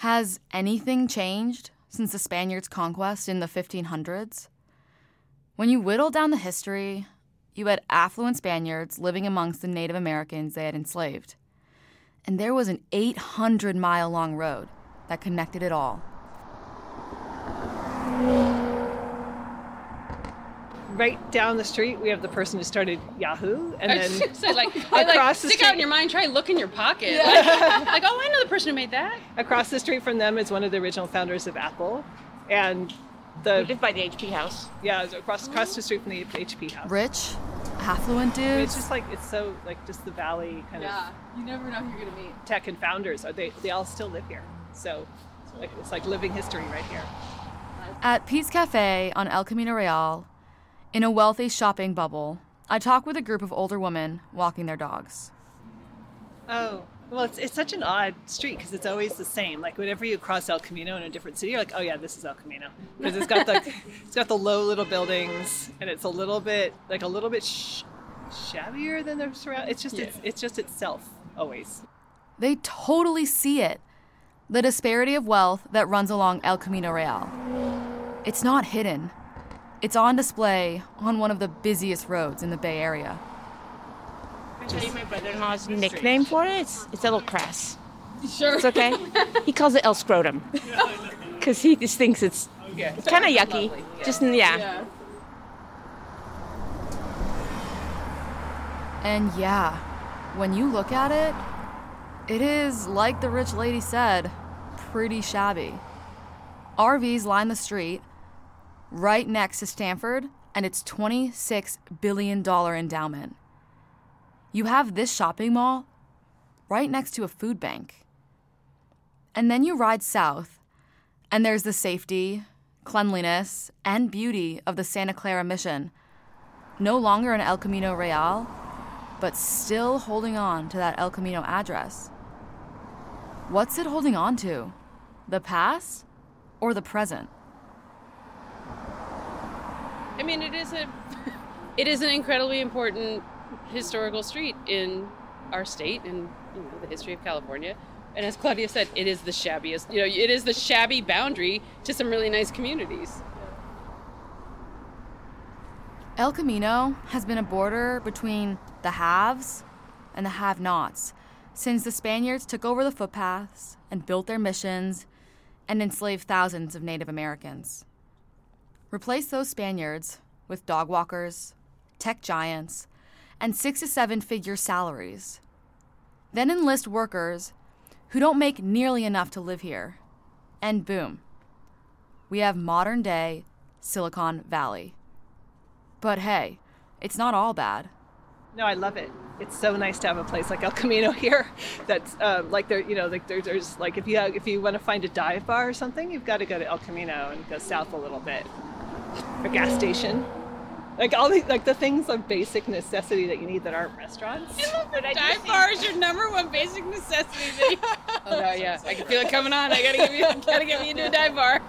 Has anything changed since the Spaniards' conquest in the 1500s? When you whittle down the history, you had affluent Spaniards living amongst the Native Americans they had enslaved. And there was an 800 mile long road that connected it all. Right down the street, we have the person who started Yahoo, and then gonna say, like, I, like across the stick out in your mind, try look in your pocket. Like, like, oh, I know the person who made that. across the street from them is one of the original founders of Apple, and We the live by the HP house. yeah across across the street from the HP house. Rich, affluent I mean, dudes. It's just like it's so like just the valley kind of. Yeah, you never know who you're gonna meet. tech and founders are they they all still live here. So like it's like living history right here. At Pete's Cafe on El Camino Real, in a wealthy shopping bubble, I talk with a group of older women walking their dogs. Oh, well, it's, it's such an odd street because it's always the same. Like whenever you cross El Camino in a different city, you're like, oh yeah, this is El Camino because it's got the it's got the low little buildings and it's a little bit like a little bit sh- shabbier than the surround. It's just it's, it's just itself always. They totally see it the disparity of wealth that runs along El Camino Real. It's not hidden, it's on display on one of the busiest roads in the Bay Area. I tell you my brother-in-law's nickname for it. It's, it's a little crass. Sure. It's okay. he calls it El Scrotum because he just thinks it's it's kind of yucky. Lovely, yeah. Just yeah. Yeah. And yeah, when you look at it, it is, like the rich lady said, pretty shabby. RVs line the street right next to Stanford and its $26 billion endowment. You have this shopping mall right next to a food bank. And then you ride south, and there's the safety, cleanliness, and beauty of the Santa Clara Mission. No longer an El Camino Real, but still holding on to that El Camino address. What's it holding on to? The past or the present? I mean, it is a, it is an incredibly important historical street in our state and you know the history of California. And as Claudia said, it is the shabbiest. You know, it is the shabby boundary to some really nice communities. El Camino has been a border between the haves and the have nots since the Spaniards took over the footpaths and built their missions and enslaved thousands of Native Americans. Replace those Spaniards with dog walkers, tech giants, and six to seven figure salaries. Then enlist workers who don't make nearly enough to live here. And boom, we have modern day Silicon Valley. But hey, it's not all bad. No, I love it. It's so nice to have a place like El Camino here. That's um, like there, you know, like there, there's like if you have, if you want to find a dive bar or something, you've got to go to El Camino and go south a little bit. A gas station, like all the like the things of basic necessity that you need that aren't restaurants. Dive bar is your number one basic necessity. That you... oh no, yeah, I can feel it coming on. I gotta give you, gotta get me into a dive bar.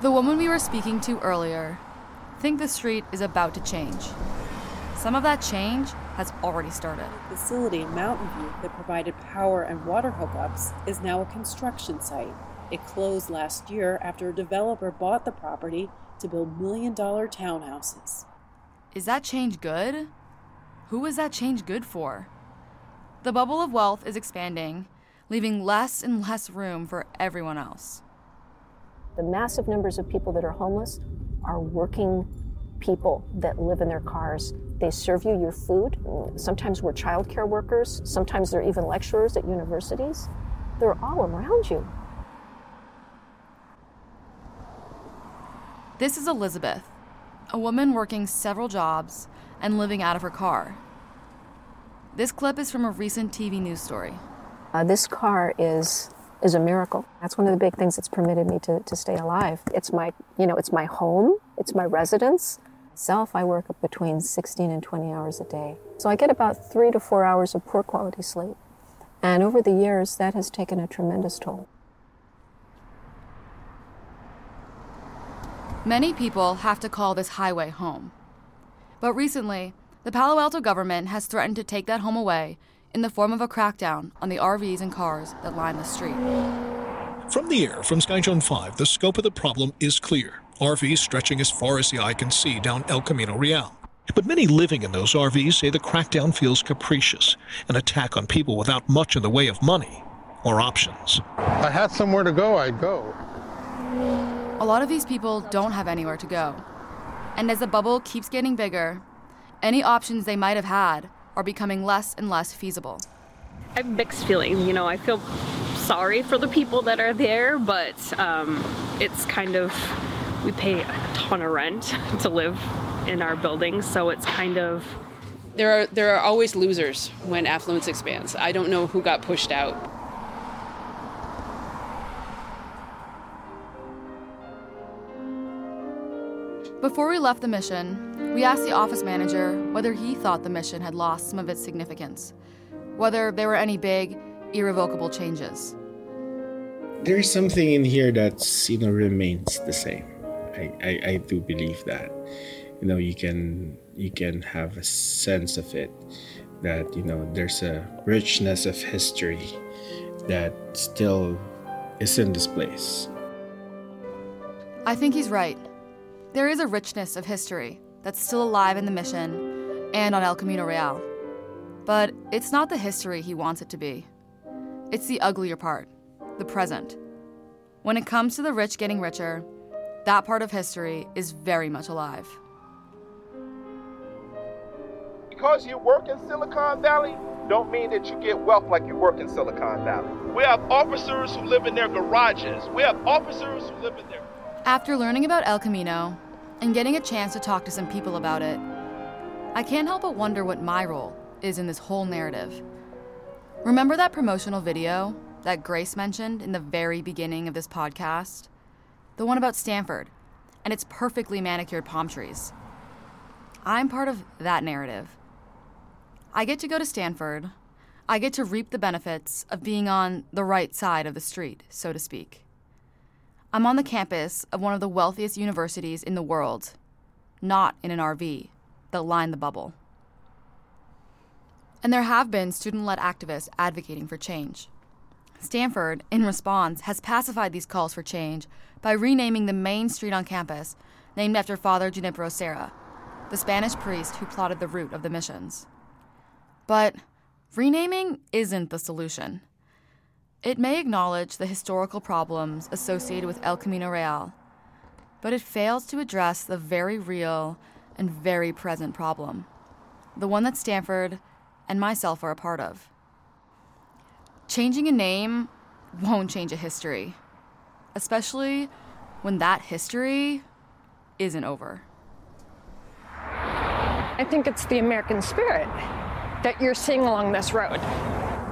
The woman we were speaking to earlier think the street is about to change. Some of that change has already started. The facility in Mountain View that provided power and water hookups is now a construction site. It closed last year after a developer bought the property to build million dollar townhouses. Is that change good? Who is that change good for? The bubble of wealth is expanding, leaving less and less room for everyone else. The massive numbers of people that are homeless are working people that live in their cars. They serve you your food. Sometimes we're childcare workers, sometimes they're even lecturers at universities. They're all around you. This is Elizabeth, a woman working several jobs and living out of her car. This clip is from a recent TV news story. Uh, this car is is a miracle. That's one of the big things that's permitted me to, to stay alive. It's my, you know, it's my home, it's my residence. Self, I work between 16 and 20 hours a day. So I get about three to four hours of poor quality sleep. And over the years, that has taken a tremendous toll. Many people have to call this highway home. But recently, the Palo Alto government has threatened to take that home away in the form of a crackdown on the RVs and cars that line the street. From the air, from Skyzone 5, the scope of the problem is clear. RVs stretching as far as the eye can see down El Camino Real. But many living in those RVs say the crackdown feels capricious, an attack on people without much in the way of money or options. I had somewhere to go, I'd go. A lot of these people don't have anywhere to go. And as the bubble keeps getting bigger, any options they might have had are becoming less and less feasible. I have mixed feelings. You know, I feel sorry for the people that are there, but um, it's kind of, we pay a ton of rent to live in our buildings, so it's kind of. There are, there are always losers when affluence expands. I don't know who got pushed out. Before we left the mission, we asked the office manager whether he thought the mission had lost some of its significance, whether there were any big, irrevocable changes. There's something in here that's you know remains the same. I, I, I do believe that. You know, you can you can have a sense of it that you know there's a richness of history that still is in this place. I think he's right. There is a richness of history that's still alive in the mission and on El Camino Real. But it's not the history he wants it to be. It's the uglier part, the present. When it comes to the rich getting richer, that part of history is very much alive. Because you work in Silicon Valley, don't mean that you get wealth like you work in Silicon Valley. We have officers who live in their garages. We have officers who live in their after learning about El Camino and getting a chance to talk to some people about it, I can't help but wonder what my role is in this whole narrative. Remember that promotional video that Grace mentioned in the very beginning of this podcast? The one about Stanford and its perfectly manicured palm trees. I'm part of that narrative. I get to go to Stanford. I get to reap the benefits of being on the right side of the street, so to speak. I'm on the campus of one of the wealthiest universities in the world, not in an RV that line the bubble. And there have been student led activists advocating for change. Stanford, in response, has pacified these calls for change by renaming the main street on campus, named after Father Junipero Serra, the Spanish priest who plotted the route of the missions. But renaming isn't the solution. It may acknowledge the historical problems associated with El Camino Real, but it fails to address the very real and very present problem, the one that Stanford and myself are a part of. Changing a name won't change a history, especially when that history isn't over. I think it's the American spirit that you're seeing along this road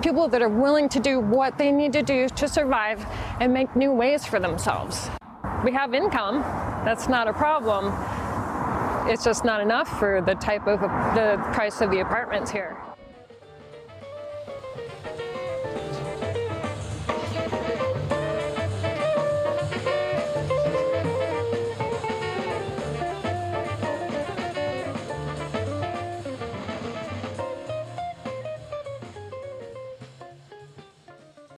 people that are willing to do what they need to do to survive and make new ways for themselves. We have income, that's not a problem. It's just not enough for the type of the price of the apartments here.